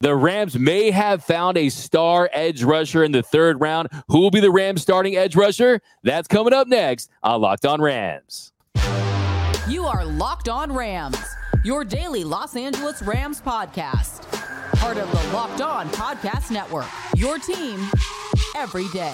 The Rams may have found a star edge rusher in the third round. Who will be the Rams starting edge rusher? That's coming up next on Locked On Rams. You are Locked On Rams, your daily Los Angeles Rams podcast. Part of the Locked On Podcast Network, your team every day.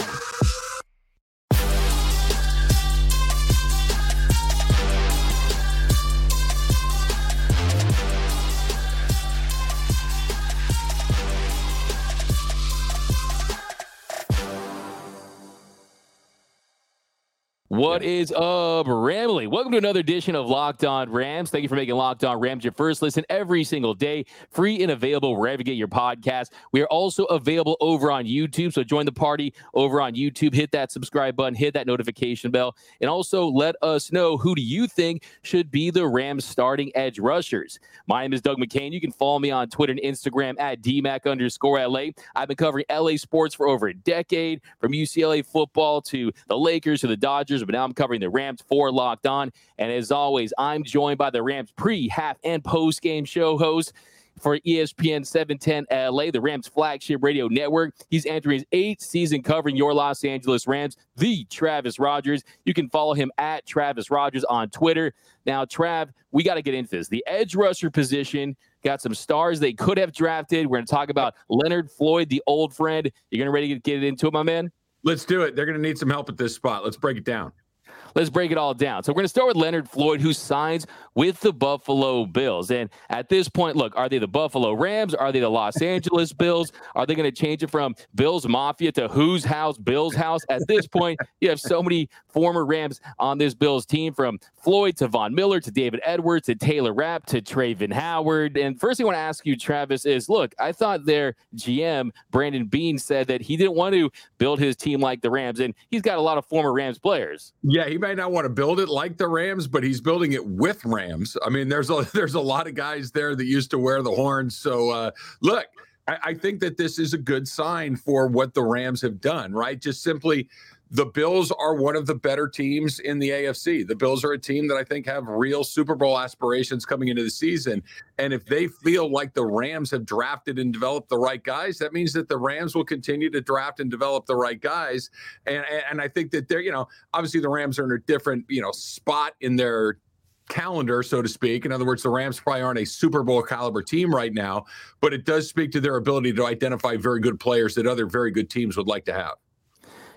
What is up, Ramley? Welcome to another edition of Locked On Rams. Thank you for making Locked On Rams your first listen every single day, free and available wherever you get your podcast. We are also available over on YouTube, so join the party over on YouTube. Hit that subscribe button, hit that notification bell, and also let us know who do you think should be the Rams starting edge rushers. My name is Doug McCain. You can follow me on Twitter and Instagram at DMAC underscore LA. I've been covering LA sports for over a decade, from UCLA football to the Lakers to the Dodgers but now I'm covering the Rams for Locked On. And as always, I'm joined by the Rams pre, half, and post game show host for ESPN 710 LA, the Rams flagship radio network. He's entering his eighth season covering your Los Angeles Rams, the Travis Rogers. You can follow him at Travis Rogers on Twitter. Now, Trav, we got to get into this. The edge rusher position got some stars they could have drafted. We're going to talk about Leonard Floyd, the old friend. You're going to ready to get into it, my man? Let's do it. They're going to need some help at this spot. Let's break it down. Let's break it all down. So we're going to start with Leonard Floyd, who signs with the Buffalo Bills. And at this point, look, are they the Buffalo Rams? Are they the Los Angeles Bills? Are they going to change it from Bills Mafia to Whose House, Bills House? At this point, you have so many former Rams on this Bills team, from Floyd to Von Miller to David Edwards to Taylor Rapp to Travin Howard. And first thing I want to ask you, Travis, is look, I thought their GM, Brandon Beane, said that he didn't want to build his team like the Rams, and he's got a lot of former Rams players. Yeah, he may not want to build it like the Rams, but he's building it with Rams. I mean, there's a there's a lot of guys there that used to wear the horns. So uh, look, I, I think that this is a good sign for what the Rams have done, right? Just simply the Bills are one of the better teams in the AFC. The Bills are a team that I think have real Super Bowl aspirations coming into the season. And if they feel like the Rams have drafted and developed the right guys, that means that the Rams will continue to draft and develop the right guys. And and I think that they're, you know, obviously the Rams are in a different, you know, spot in their calendar, so to speak. In other words, the Rams probably aren't a Super Bowl caliber team right now, but it does speak to their ability to identify very good players that other very good teams would like to have.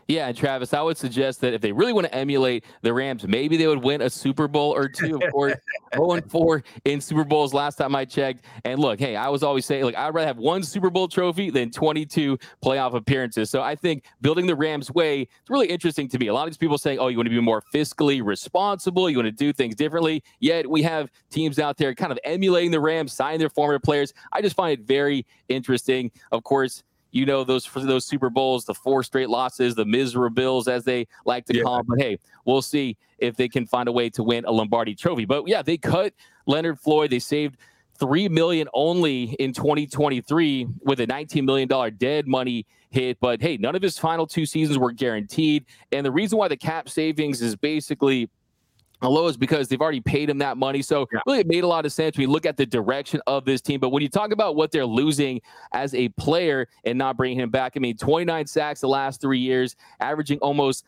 Yeah, and Travis, I would suggest that if they really want to emulate the Rams, maybe they would win a Super Bowl or two. Of course, 0 4 in Super Bowls last time I checked. And look, hey, I was always saying, like, I'd rather have one Super Bowl trophy than 22 playoff appearances. So I think building the Rams way, it's really interesting to me. A lot of these people saying, oh, you want to be more fiscally responsible, you want to do things differently. Yet we have teams out there kind of emulating the Rams, signing their former players. I just find it very interesting. Of course, you know those those Super Bowls, the four straight losses, the miserables as they like to yeah. call them. But hey, we'll see if they can find a way to win a Lombardi Trophy. But yeah, they cut Leonard Floyd. They saved three million only in 2023 with a 19 million dollar dead money hit. But hey, none of his final two seasons were guaranteed, and the reason why the cap savings is basically low is because they've already paid him that money. So yeah. really it made a lot of sense We look at the direction of this team. But when you talk about what they're losing as a player and not bringing him back, I mean, 29 sacks the last three years, averaging almost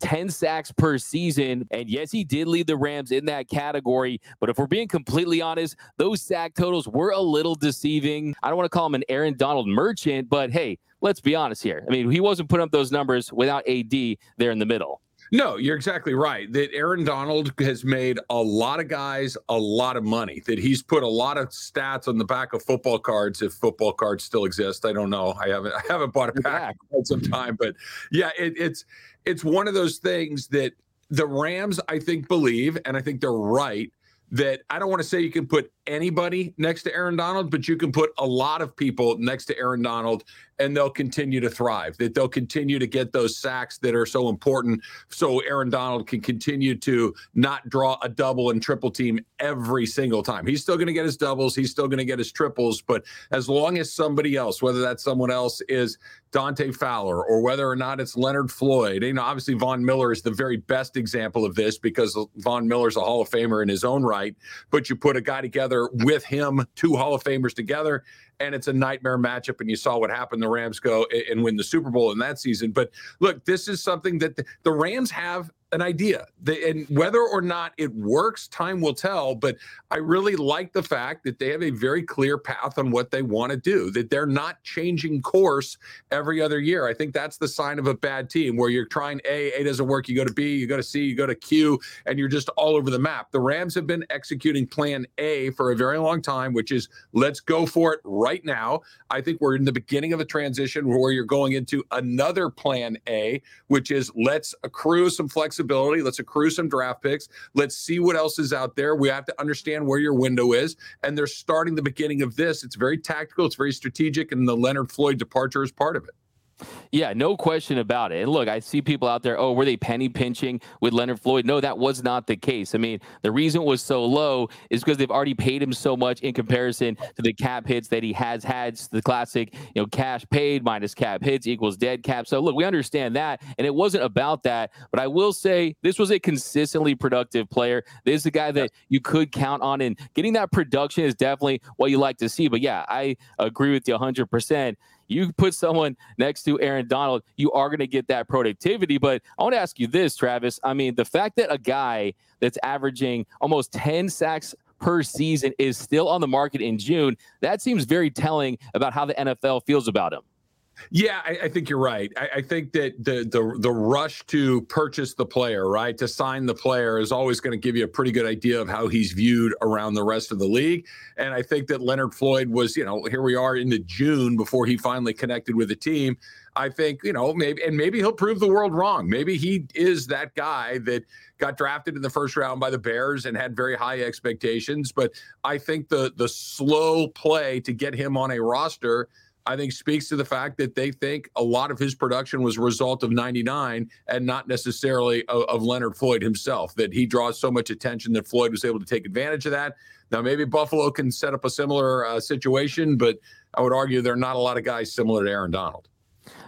10 sacks per season. And yes, he did lead the Rams in that category. But if we're being completely honest, those sack totals were a little deceiving. I don't want to call him an Aaron Donald merchant, but hey, let's be honest here. I mean, he wasn't putting up those numbers without AD there in the middle. No, you're exactly right. That Aaron Donald has made a lot of guys a lot of money. That he's put a lot of stats on the back of football cards, if football cards still exist. I don't know. I haven't I haven't bought a pack in some time, but yeah, it, it's it's one of those things that the Rams, I think, believe, and I think they're right that I don't want to say you can put anybody next to Aaron Donald, but you can put a lot of people next to Aaron Donald and they'll continue to thrive, that they'll continue to get those sacks that are so important so Aaron Donald can continue to not draw a double and triple team every single time. He's still going to get his doubles, he's still going to get his triples, but as long as somebody else, whether that someone else is Dante Fowler or whether or not it's Leonard Floyd, you know, obviously Von Miller is the very best example of this because Von Miller's a Hall of Famer in his own right, but you put a guy together together with him, two Hall of Famers together and it's a nightmare matchup. And you saw what happened. The Rams go and win the Super Bowl in that season. But look, this is something that the, the Rams have an idea. and whether or not it works, time will tell. But I really like the fact that they have a very clear path on what they want to do, that they're not changing course every other year. I think that's the sign of a bad team where you're trying A, A doesn't work, you go to B, you go to C, you go to Q, and you're just all over the map. The Rams have been executing plan A for a very long time, which is let's go for it right now. I think we're in the beginning of a transition where you're going into another plan A, which is let's accrue some flexibility flexibility. Let's accrue some draft picks. Let's see what else is out there. We have to understand where your window is. And they're starting the beginning of this. It's very tactical, it's very strategic, and the Leonard Floyd departure is part of it. Yeah, no question about it. And look, I see people out there, oh, were they penny pinching with Leonard Floyd? No, that was not the case. I mean, the reason it was so low is because they've already paid him so much in comparison to the cap hits that he has had. The classic, you know, cash paid minus cap hits equals dead cap. So look, we understand that. And it wasn't about that. But I will say this was a consistently productive player. This is a guy that you could count on. And getting that production is definitely what you like to see. But yeah, I agree with you 100%. You put someone next to Aaron Donald, you are going to get that productivity. But I want to ask you this, Travis. I mean, the fact that a guy that's averaging almost 10 sacks per season is still on the market in June, that seems very telling about how the NFL feels about him. Yeah, I, I, think you're right. I, I, think that the the the rush to purchase the player, right, to sign the player, is always going to give you a pretty good idea of how he's viewed around the rest of the league. And I think that Leonard Floyd was, you know, here we are into June before he finally connected with the team. I think, you know, maybe and maybe he'll prove the world wrong. Maybe he is that guy that got drafted in the first round by the Bears and had very high expectations. But I think the the slow play to get him on a roster I think speaks to the fact that they think a lot of his production was a result of 99 and not necessarily of, of, Leonard Floyd himself, that he draws so much attention that Floyd was able to take advantage of that. Now, maybe Buffalo can set up a similar uh, situation, but I would argue there are not a lot of guys similar to Aaron Donald.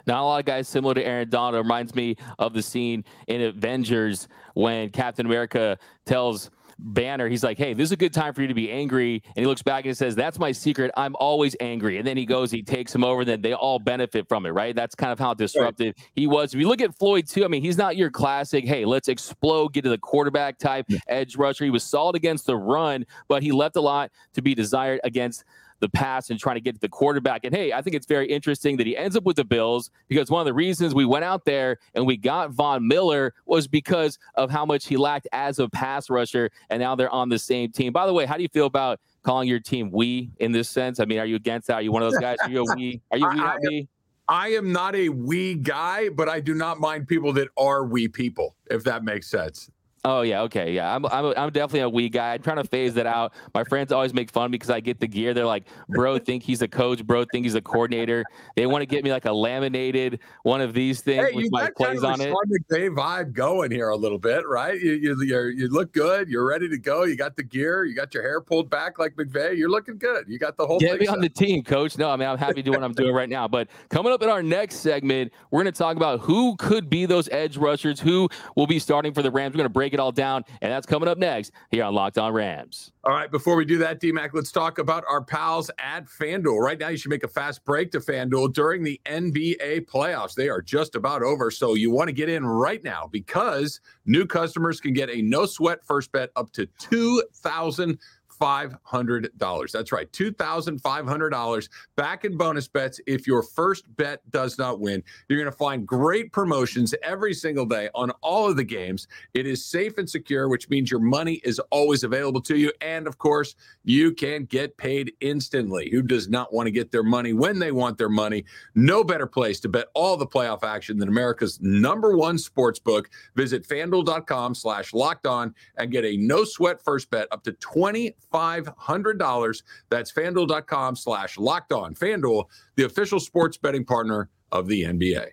Not a lot of guys similar to Aaron Donald. It reminds me of the scene in Avengers when Captain America tells Banner, he's like, hey, this is a good time for you to be angry. And he looks back and says, that's my secret. I'm always angry. And then he goes, he takes him over, and then they all benefit from it, right? That's kind of how disruptive right. he was. If you look at Floyd, too, I mean, he's not your classic, hey, let's explode, get to the quarterback type edge rusher. He was solid against the run, but he left a lot to be desired against the pass and trying to get to the quarterback. And hey, I think it's very interesting that he ends up with the Bills because one of the reasons we went out there and we got Von Miller was because of how much he lacked as a pass rusher. And now they're on the same team. By the way, how do you feel about calling your team we in this sense? I mean, are you against that? Are you one of those guys? Are you a we? Are you we, not me? I am not a we guy, but I do not mind people that are we people, if that makes sense. Oh yeah, okay, yeah. I'm I'm I'm definitely a we guy. I'm trying to phase that out. My friends always make fun because I get the gear. They're like, "Bro, think he's a coach. Bro, think he's a coordinator." They want to get me like a laminated one of these things hey, with my plays on it. McVay vibe going here a little bit, right? You you you look good. You're ready to go. You got the gear. You got your hair pulled back like McVay. You're looking good. You got the whole. Get me on the team, coach. No, I mean I'm happy doing what I'm doing right now. But coming up in our next segment, we're going to talk about who could be those edge rushers, who will be starting for the Rams. We're going to break it all down and and that's coming up next here on Locked On Rams. All right, before we do that, DMAC, let's talk about our pals at FanDuel. Right now, you should make a fast break to FanDuel during the NBA playoffs. They are just about over, so you want to get in right now because new customers can get a no sweat first bet up to 2000 $500. That's right, $2,500 back in bonus bets if your first bet does not win. You're going to find great promotions every single day on all of the games. It is safe and secure, which means your money is always available to you. And of course, you can get paid instantly. Who does not want to get their money when they want their money? No better place to bet all the playoff action than America's number one sports book. Visit fanduel.com slash locked on and get a no sweat first bet up to 20 $500. That's fanduel.com slash locked on. Fanduel, the official sports betting partner of the NBA.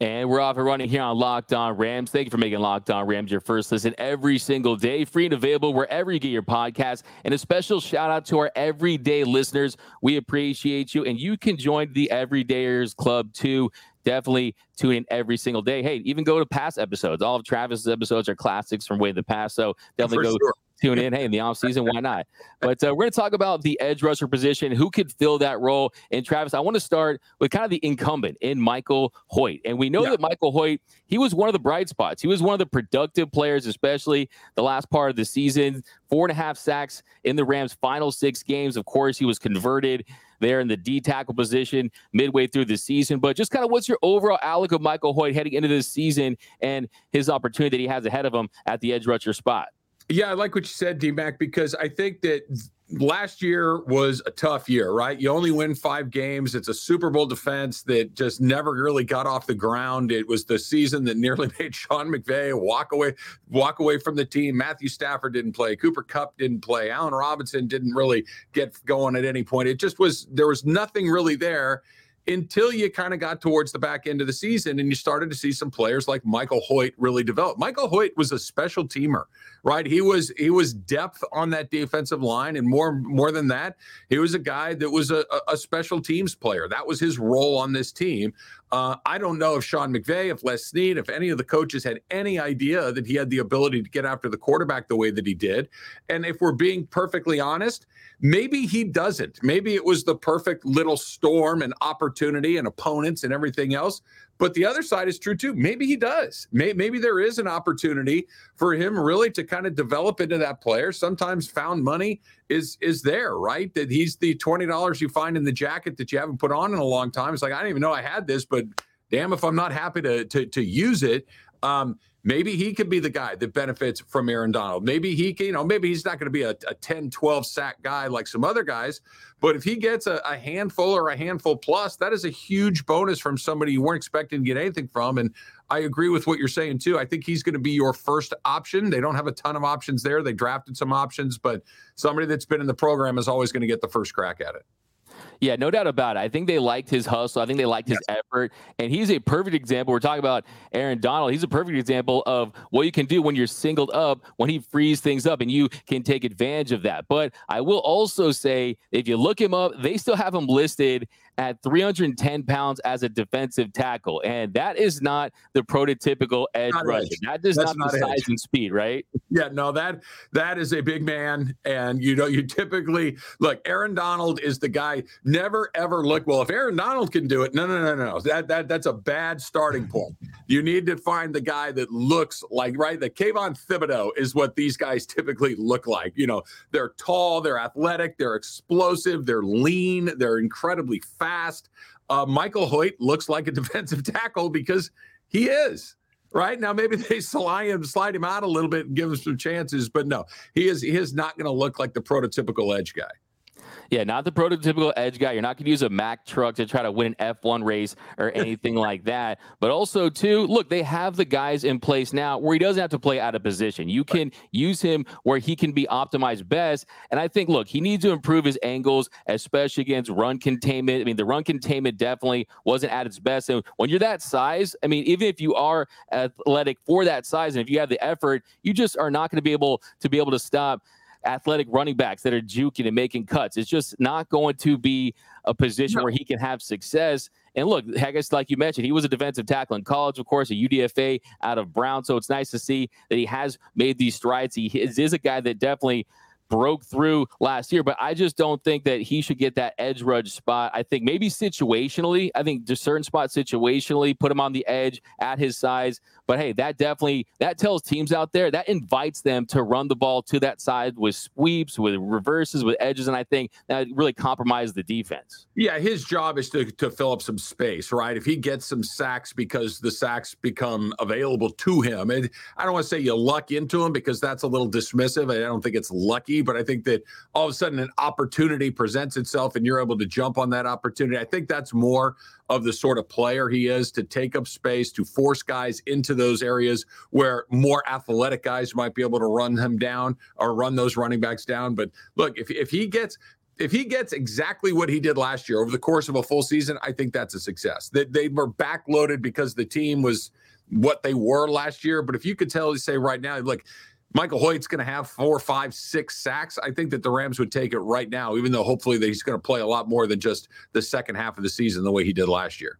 And we're off and running here on Locked On Rams. Thank you for making Locked On Rams your first listen every single day, free and available wherever you get your podcast. And a special shout out to our everyday listeners. We appreciate you. And you can join the Everydayers Club too. Definitely tune in every single day. Hey, even go to past episodes. All of Travis's episodes are classics from way in the past. So definitely for go sure tune in. Hey, in the offseason, why not? But uh, we're going to talk about the edge rusher position, who could fill that role. And Travis, I want to start with kind of the incumbent in Michael Hoecht. And we know yeah. that Michael Hoecht, he was one of the bright spots. He was one of the productive players, especially the last part of the season. Four and a half sacks in the Rams' final six games. Of course, he was converted there in the D tackle position midway through the season. But just kind of what's your overall outlook of Michael Hoecht heading into this season and his opportunity that he has ahead of him at the edge rusher spot? Yeah, I like what you said, D Mac, because I think that last year was a tough year, right? You only win five games. It's a Super Bowl defense that just never really got off the ground. It was the season that nearly made Sean McVay walk away, walk away from the team. Matthew Stafford didn't play. Cooper Kupp didn't play. Allen Robinson didn't really get going at any point. It just was there was nothing really there until you kind of got towards the back end of the season and you started to see some players like Michael Hoecht really develop. Michael Hoecht was a special teamer, right? He was he was depth on that defensive line, and more more than that, he was a guy that was a, a special teams player. That was his role on this team. Uh, I don't know if Sean McVay, if Les Snead, if any of the coaches had any idea that he had the ability to get after the quarterback the way that he did. And if we're being perfectly honest, maybe he doesn't. Maybe it was the perfect little storm and opportunity and opponents and everything else. But the other side is true too. Maybe he does. Maybe there is an opportunity for him really to kind of develop into that player. Sometimes found money is is there, right? That he's the twenty dollars you find in the jacket that you haven't put on in a long time. It's like I didn't even know I had this, but damn if I'm not happy to to, to use it. Um, maybe he could be the guy that benefits from Aaron Donald. Maybe he can, you know, maybe he's not going to be a, a 10, 12 sack guy like some other guys, but if he gets a, a, handful or a handful plus, that is a huge bonus from somebody you weren't expecting to get anything from. And I agree with what you're saying too. I think he's going to be your first option. They don't have a ton of options there. They drafted some options, but somebody that's been in the program is always going to get the first crack at it. Yeah, no doubt about it. I think they liked his hustle. I think they liked his yes. effort. And he's a perfect example. We're talking about Aaron Donald. He's a perfect example of what you can do when you're singled up, when he frees things up, and you can take advantage of that. But I will also say, if you look him up, they still have him listed at 310 pounds as a defensive tackle. And that is not the prototypical edge rusher. That is not, not the size and speed, right? Yeah, no, that that is a big man. And you know, you typically look, Aaron Donald is the guy, never ever look, well, if Aaron Donald can do it, no, no, no, no. That that that's a bad starting point. You need to find the guy that looks like right. The Kayvon Thibodeaux is what these guys typically look like. You know, they're tall, they're athletic, they're explosive, they're lean, they're incredibly fast fast. Uh, Michael Hoecht looks like a defensive tackle because he is right now. Maybe they slide him, slide him out a little bit and give him some chances, but no, he is he is not going to look like the prototypical edge guy. Yeah, not the prototypical edge guy. You're not going to use a Mack truck to try to win an F1 race or anything like that. But also, too, look, they have the guys in place now where he doesn't have to play out of position. You can use him where he can be optimized best. And I think, look, he needs to improve his angles, especially against run containment. I mean, the run containment definitely wasn't at its best. And when you're that size, I mean, even if you are athletic for that size and if you have the effort, you just are not going to be able to be able to stop athletic running backs that are juking and making cuts. It's just not going to be a position no. where he can have success. And look, I guess like you mentioned, he was a defensive tackle in college, of course, a UDFA out of Brown. So it's nice to see that he has made these strides. He is, is a guy that definitely broke through last year, but I just don't think that he should get that edge rush spot. I think maybe situationally, I think just certain spots situationally, put him on the edge at his size. But hey, that definitely that tells teams out there that invites them to run the ball to that side with sweeps, with reverses, with edges, and I think that really compromises the defense. Yeah, his job is to to fill up some space, right? If he gets some sacks because the sacks become available to him, and I don't want to say you luck into him because that's a little dismissive. I don't think it's lucky, but I think that all of a sudden an opportunity presents itself and you're able to jump on that opportunity. I think that's more of the sort of player he is to take up space, to force guys into those areas where more athletic guys might be able to run him down or run those running backs down. But look, if, if he gets if he gets exactly what he did last year over the course of a full season, I think that's a success. That they, they were backloaded because the team was what they were last year. But if you could tell, say right now, like Michael Hoecht's going to have four, five, six sacks. I think that the Rams would take it right now, even though hopefully he's going to play a lot more than just the second half of the season the way he did last year.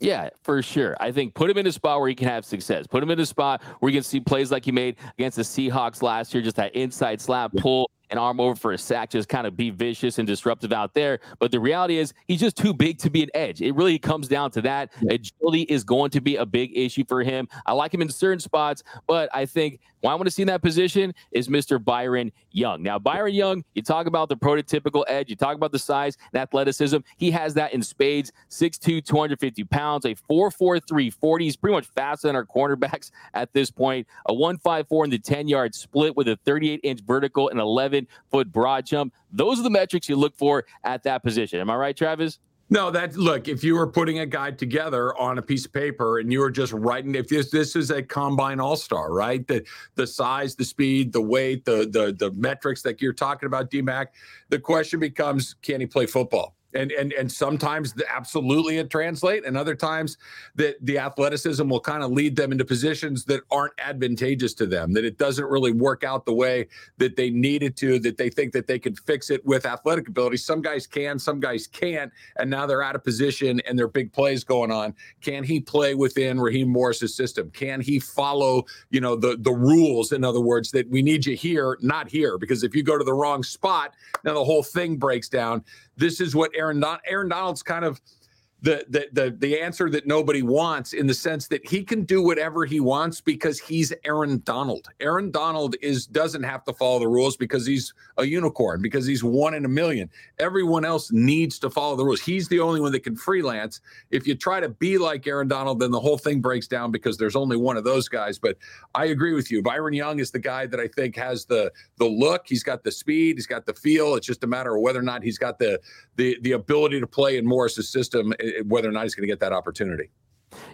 Yeah, for sure. I think put him in a spot where he can have success. Put him in a spot where you can see plays like he made against the Seahawks last year, just that inside slap pull an arm over for a sack, just kind of be vicious and disruptive out there. But the reality is, he's just too big to be an edge. It really comes down to that. Agility is going to be a big issue for him. I like him in certain spots, but I think why I want to see in that position is Mr. Byron Young. Now, Byron Young, you talk about the prototypical edge, you talk about the size and athleticism. He has that in spades 6'2, 250 pounds, a 4'4, 40. He's pretty much faster than our cornerbacks at this point. A 154 in the 10 yard split with a 38 inch vertical and 11 foot broad jump. Those are the metrics you look for at that position. Am I right, Travis? No, that look, if you were putting a guide together on a piece of paper and you were just writing if this this is a combine all-star, right? The the size, the speed, the weight, the the the metrics that you're talking about, DMAC, the question becomes can he play football? And and and sometimes the, absolutely it translate and other times that the athleticism will kind of lead them into positions that aren't advantageous to them that it doesn't really work out the way that they needed to that they think that they can fix it with athletic ability. Some guys can some guys can't and now they're out of position and there are big plays going on. Can he play within Raheem Morris's system? Can he follow you know the the rules in other words that we need you here not here? Because if you go to the wrong spot now the whole thing breaks down this is what Aaron Don- Aaron Donald's kind of the, the the answer that nobody wants in the sense that he can do whatever he wants because he's Aaron Donald. Aaron Donald is doesn't have to follow the rules because he's a unicorn because he's one in a million. Everyone else needs to follow the rules. He's the only one that can freelance. If you try to be like Aaron Donald, then the whole thing breaks down because there's only one of those guys. But I agree with you. Byron Young is the guy that I think has the the look. He's got the speed. He's got the feel. It's just a matter of whether or not he's got the the the ability to play in Morris's system whether or not he's going to get that opportunity.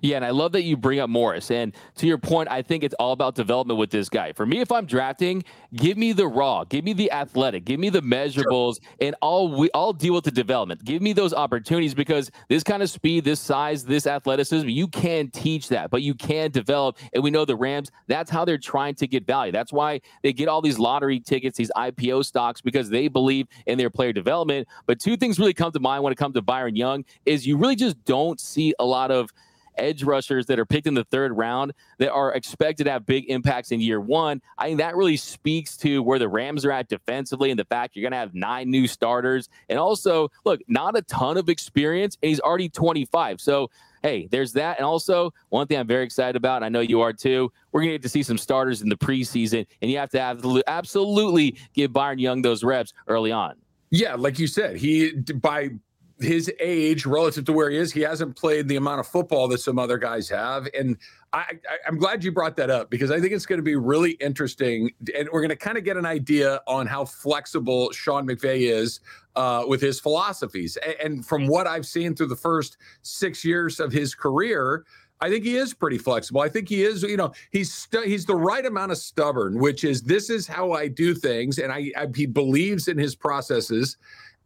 Yeah, and I love that you bring up Morris. And to your point, I think it's all about development with this guy. For me, if I'm drafting, give me the raw, give me the athletic, give me the measurables, sure. and I'll we I'll deal with the development. Give me those opportunities because this kind of speed, this size, this athleticism, you can teach that, but you can develop. And we know the Rams, that's how they're trying to get value. That's why they get all these lottery tickets, these IPO stocks, because they believe in their player development. But two things really come to mind when it comes to Byron Young is you really just don't see a lot of edge rushers that are picked in the third round that are expected to have big impacts in year one. I think that really speaks to where the Rams are at defensively and the fact you're going to have nine new starters. And also, look, not a ton of experience, and he's already 25. So, hey, there's that. And also, one thing I'm very excited about, and I know you are too, we're going to get to see some starters in the preseason, and you have to have absolutely give Byron Young those reps early on. Yeah, like you said, he by his age relative to where he is, he hasn't played the amount of football that some other guys have. And I, am glad you brought that up because I think it's going to be really interesting. And we're going to kind of get an idea on how flexible Sean McVay is uh, with his philosophies. And, and from what I've seen through the first six years of his career, I think he is pretty flexible. I think he is, you know, he's stu- he's the right amount of stubborn, which is this is how I do things, and I, I he believes in his processes,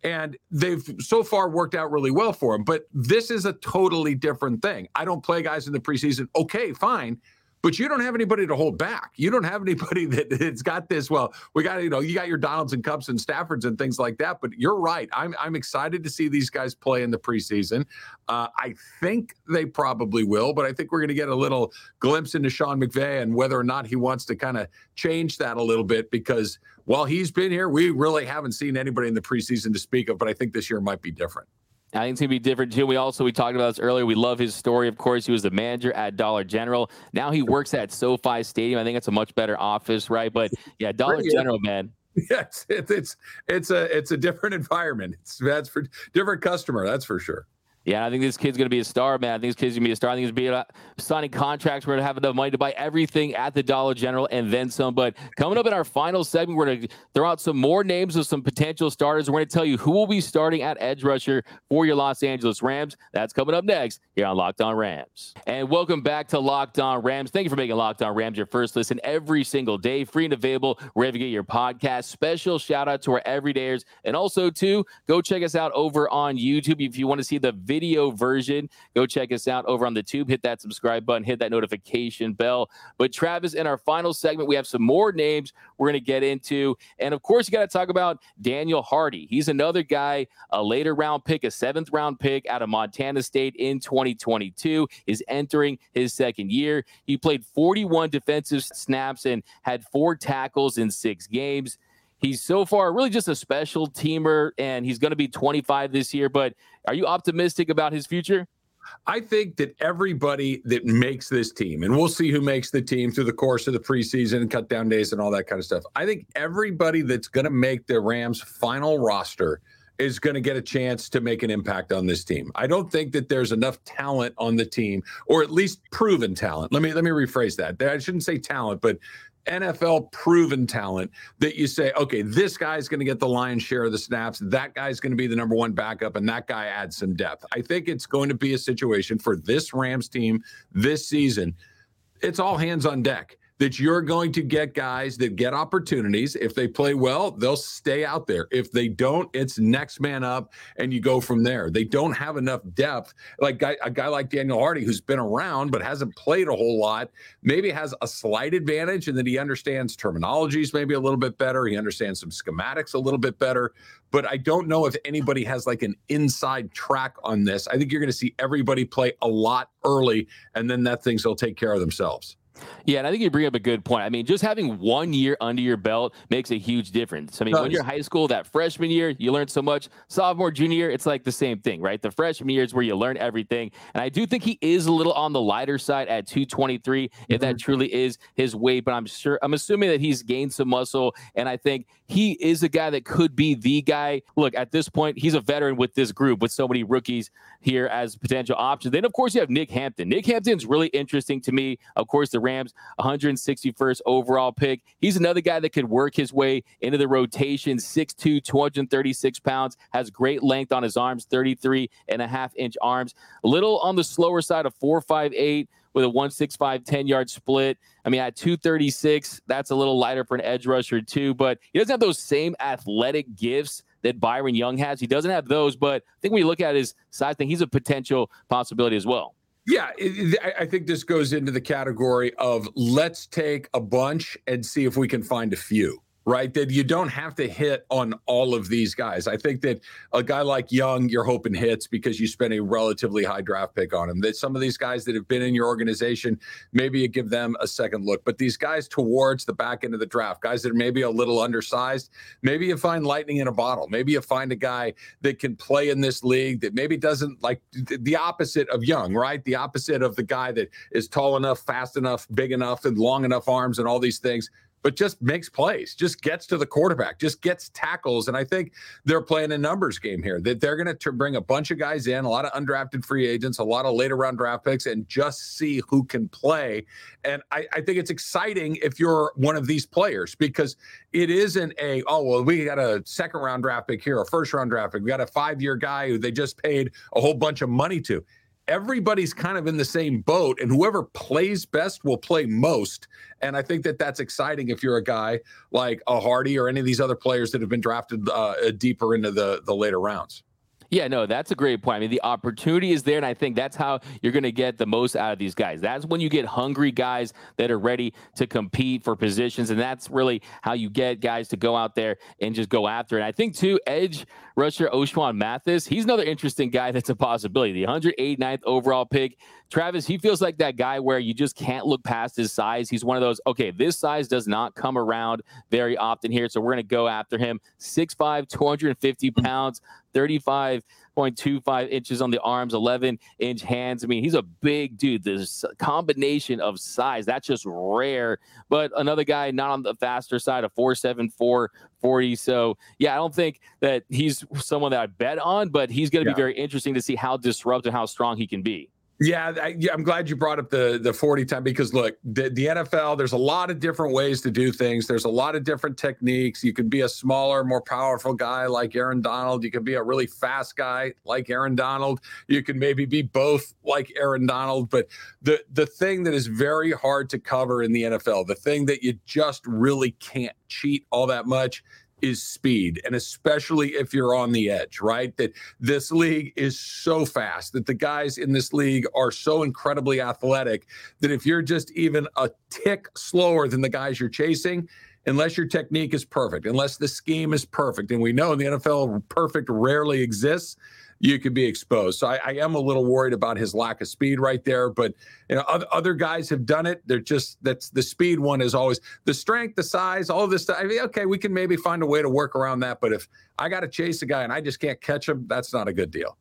and they've so far worked out really well for him. But this is a totally different thing. I don't play guys in the preseason. Okay, fine but you don't have anybody to hold back. You don't have anybody that, that's got this. Well, we got you know you got your Donalds and Kupps and Staffords and things like that. But you're right. I'm I'm excited to see these guys play in the preseason. Uh, I think they probably will, but I think we're going to get a little glimpse into Sean McVay and whether or not he wants to kind of change that a little bit because while he's been here, we really haven't seen anybody in the preseason to speak of. But I think this year might be different. I think it's gonna be different too. We also we talked about this earlier. We love his story. Of course, he was the manager at Dollar General. Now he works at SoFi Stadium. I think it's a much better office, right? But yeah, Dollar General, man. Yes, it's it's it's a it's a different environment. It's that's for different customer. That's for sure. Yeah, I think this kid's going to be a star, man. I think this kid's going to be a star. I think he's going to be signing contracts. We're going to have enough money to buy everything at the Dollar General and then some. But coming up in our final segment, we're going to throw out some more names of some potential starters. We're going to tell you who will be starting at edge rusher for your Los Angeles Rams. That's coming up next here on Locked On Rams. And welcome back to Locked On Rams. Thank you for making Locked On Rams your first listen every single day, free and available wherever you get your podcast. Special shout out to our everydayers. And also, too, go check us out over on YouTube if you want to see the video version. Go check us out over on the tube. Hit that subscribe button, hit that notification bell. But Travis, in our final segment, we have some more names we're going to get into. And of course, you got to talk about Daniel Hardy. He's another guy, a later round pick, a seventh round pick out of Montana State in 2022, is entering his second year. He played 41 defensive snaps and had four tackles in six games. He's so far really just a special teamer, and he's going to be 25 this year. But are you optimistic about his future? I think that everybody that makes this team, and we'll see who makes the team through the course of the preseason and cut down days and all that kind of stuff. I think everybody that's going to make the Rams' final roster is going to get a chance to make an impact on this team. I don't think that there's enough talent on the team, or at least proven talent. Let me let me rephrase that. I shouldn't say talent, but NFL proven talent that you say, okay, this guy's going to get the lion's share of the snaps. That guy's going to be the number one backup, and that guy adds some depth. I think it's going to be a situation for this Rams team this season. It's all hands on deck that you're going to get guys that get opportunities. If they play well, they'll stay out there. If they don't, it's next man up and you go from there. They don't have enough depth. Like a guy like Daniel Hardy, who's been around but hasn't played a whole lot, maybe has a slight advantage and that he understands terminologies maybe a little bit better. He understands some schematics a little bit better. But I don't know if anybody has like an inside track on this. I think you're going to see everybody play a lot early, and then that things will take care of themselves. Yeah, and I think you bring up a good point. I mean, just having one year under your belt makes a huge difference. I mean, when you're high school, that freshman year, you learn so much. Sophomore, junior year, it's like the same thing, right? The freshman year is where you learn everything. And I do think he is a little on the lighter side at 223, if mm-hmm. that truly is his weight. But I'm sure, I'm assuming that he's gained some muscle. And I think he is a guy that could be the guy. Look, at this point, he's a veteran with this group with so many rookies here as potential options. Then, of course, you have Nick Hampton. Nick Hampton's really interesting to me. Of course, the Rams, 161st overall pick. He's another guy that could work his way into the rotation. 6'2, 236 pounds, has great length on his arms, 33 and a half inch arms. A little on the slower side of 4'5'8 with a 165 10 yard split. I mean, at 236, that's a little lighter for an edge rusher, too, but he doesn't have those same athletic gifts that Byron Young has. He doesn't have those, but I think when you look at his size thing, he's a potential possibility as well. Yeah, it, I think this goes into the category of let's take a bunch and see if we can find a few right? That you don't have to hit on all of these guys. I think that a guy like Young, you're hoping hits because you spent a relatively high draft pick on him. That some of these guys that have been in your organization, maybe you give them a second look. But these guys towards the back end of the draft, guys that are maybe a little undersized, maybe you find lightning in a bottle. Maybe you find a guy that can play in this league that maybe doesn't like the opposite of Young, right? The opposite of the guy that is tall enough, fast enough, big enough, and long enough arms and all these things but just makes plays, just gets to the quarterback, just gets tackles. And I think they're playing a numbers game here that they're going to bring a bunch of guys in, a lot of undrafted free agents, a lot of later round draft picks, and just see who can play. And I, I think it's exciting if you're one of these players because it isn't a, oh, well, we got a second round draft pick here, a first round draft pick. We got a five year guy who they just paid a whole bunch of money to everybody's kind of in the same boat and whoever plays best will play most and i think that that's exciting if you're a guy like a hardy or any of these other players that have been drafted uh, deeper into the the later rounds yeah, no, that's a great point. I mean, the opportunity is there, and I think that's how you're going to get the most out of these guys. That's when you get hungry guys that are ready to compete for positions, and that's really how you get guys to go out there and just go after it. I think too, edge rusher Ochaun Mathis, he's another interesting guy that's a possibility. The 189th overall pick. Travis, he feels like that guy where you just can't look past his size. He's one of those, okay, this size does not come around very often here, so we're going to go after him. 6'5, 250 pounds. 35.25 inches on the arms, 11 inch hands. I mean, he's a big dude. This combination of size, that's just rare. But another guy not on the faster side of 474 40. So, yeah, I don't think that he's someone that I bet on, but he's going to yeah. be very interesting to see how disruptive, how strong he can be. Yeah, I, am glad you brought up the the 40 time because look, the, the NFL, there's a lot of different ways to do things. There's a lot of different techniques. You can be a smaller, more powerful guy like Aaron Donald. You can be a really fast guy like Aaron Donald. You can maybe be both like Aaron Donald. But the the thing that is very hard to cover in the NFL, the thing that you just really can't cheat all that much is speed, and especially if you're on the edge, right? That this league is so fast, that the guys in this league are so incredibly athletic that if you're just even a tick slower than the guys you're chasing, unless your technique is perfect, unless the scheme is perfect, and we know in the NFL, perfect rarely exists you could be exposed. So I, I, am a little worried about his lack of speed right there. But you know, other, other guys have done it. They're just that's the speed one is always the strength, the size, all this stuff. I mean, okay, we can maybe find a way to work around that. But if I got to chase a guy and I just can't catch him, that's not a good deal.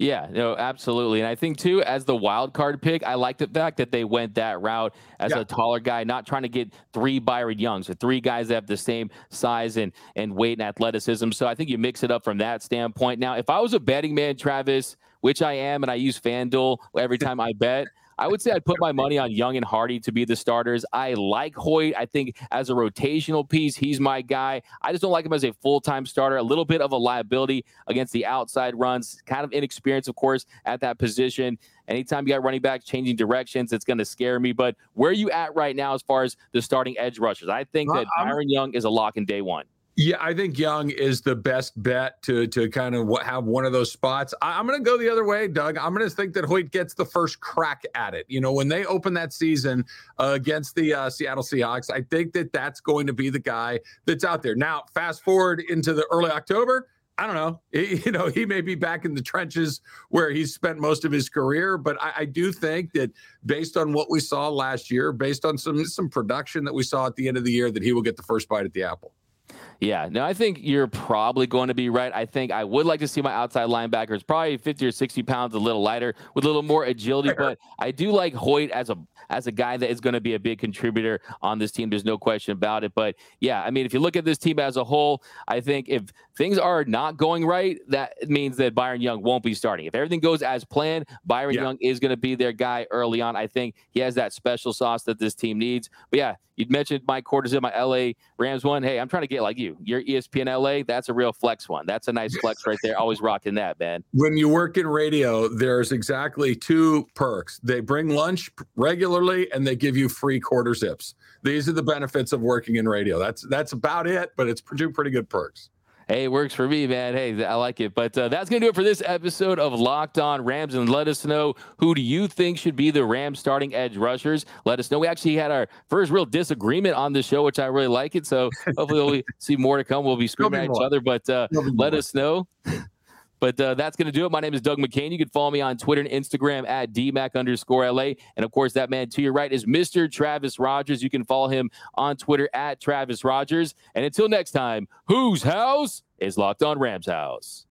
Yeah, no, absolutely. And I think too, as the wild card pick, I like the fact that they went that route as yeah. a taller guy, not trying to get three Byron Youngs or three guys that have the same size and and weight and athleticism. So I think you mix it up from that standpoint. Now, if I was a betting man, Travis, which I am, and I use FanDuel every time I bet. I would say I'd put my money on Young and Hardy to be the starters. I like Hoecht. I think as a rotational piece, he's my guy. I just don't like him as a full time starter. A little bit of a liability against the outside runs, kind of inexperienced, of course, at that position. Anytime you got running backs changing directions, it's going to scare me. But where are you at right now as far as the starting edge rushers? I think that Byron Young is a lock in day one. Yeah, I think Young is the best bet to to kind of have one of those spots. I, am going to go the other way, Doug. I'm going to think that Hoecht gets the first crack at it. You know, when they open that season uh, against the uh, Seattle Seahawks, I think that that's going to be the guy that's out there. Now, fast forward into the early October. I don't know. He, you know, he may be back in the trenches where he's spent most of his career, but I, I, do think that based on what we saw last year, based on some some production that we saw at the end of the year, that he will get the first bite at the apple. Yeah, no, I think you're probably going to be right. I think I would like to see my outside linebackers probably 50 or 60 pounds, a little lighter, with a little more agility. But I do like Hoecht as a as a guy that is going to be a big contributor on this team. There's no question about it. But yeah, I mean, if you look at this team as a whole, I think if things are not going right, that means that Byron Young won't be starting. If everything goes as planned, Byron yeah. Young is going to be their guy early on. I think he has that special sauce that this team needs. But yeah, you mentioned Mike Quarters in my LA Rams one. Hey, I'm trying to get like you. Your ESPN LA, that's a real flex one. That's a nice flex right there. Always rocking that, man. When you work in radio, there's exactly two perks. They bring lunch regularly and they give you free quarter zips. These are the benefits of working in radio. That's that's about it, but it's two pretty good perks. Hey, it works for me, man. Hey, I like it. But uh, that's going to do it for this episode of Locked On Rams. And let us know who do you think should be the Rams starting edge rushers. Let us know. We actually had our first real disagreement on the show, which I really like it. So hopefully we'll see more to come. We'll be screaming at each other, but uh, let us know. But uh, that's going to do it. My name is Doug McCain. You can follow me on Twitter and Instagram at DMAC underscore LA. And of course, that man to your right is Mr. Travis Rogers. You can follow him on Twitter at Travis Rogers. And until next time, whose house is locked on Rams House?